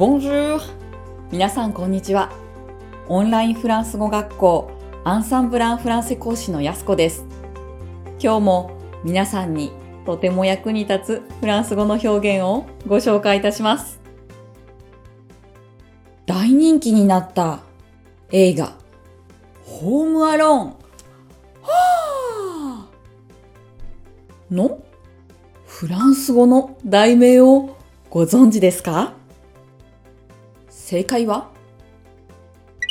Bonjour! 皆さんこんにちは。オンラインフランス語学校アンサンブランフランセ講師のやすこです。今日も皆さんにとても役に立つフランス語の表現をご紹介いたします。大人気になった映画ホームアローンはぁの？フランス語の題名をご存知ですか？正解は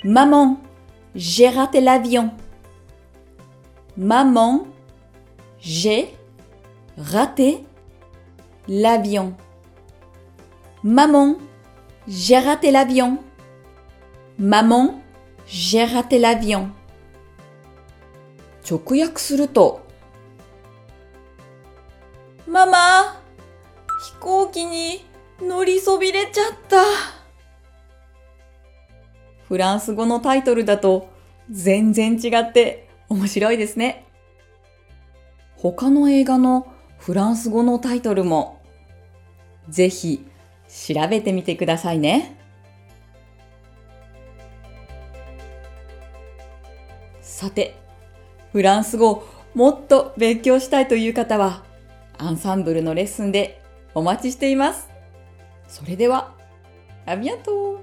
Maman, j'ai raté l'avion. Maman, j'ai raté l'avion. Maman, j'ai raté l'avion. Maman, j'ai raté l'avion. 直訳するとママ飛行機に乗りそびれちゃった。 フランス語のタイトルだと全然違って面白いですね。他の映画のフランス語のタイトルもぜひ調べてみてくださいね。さて、フランス語もっと勉強したいという方はアンサンブルのレッスンでお待ちしています。それでは、アビアント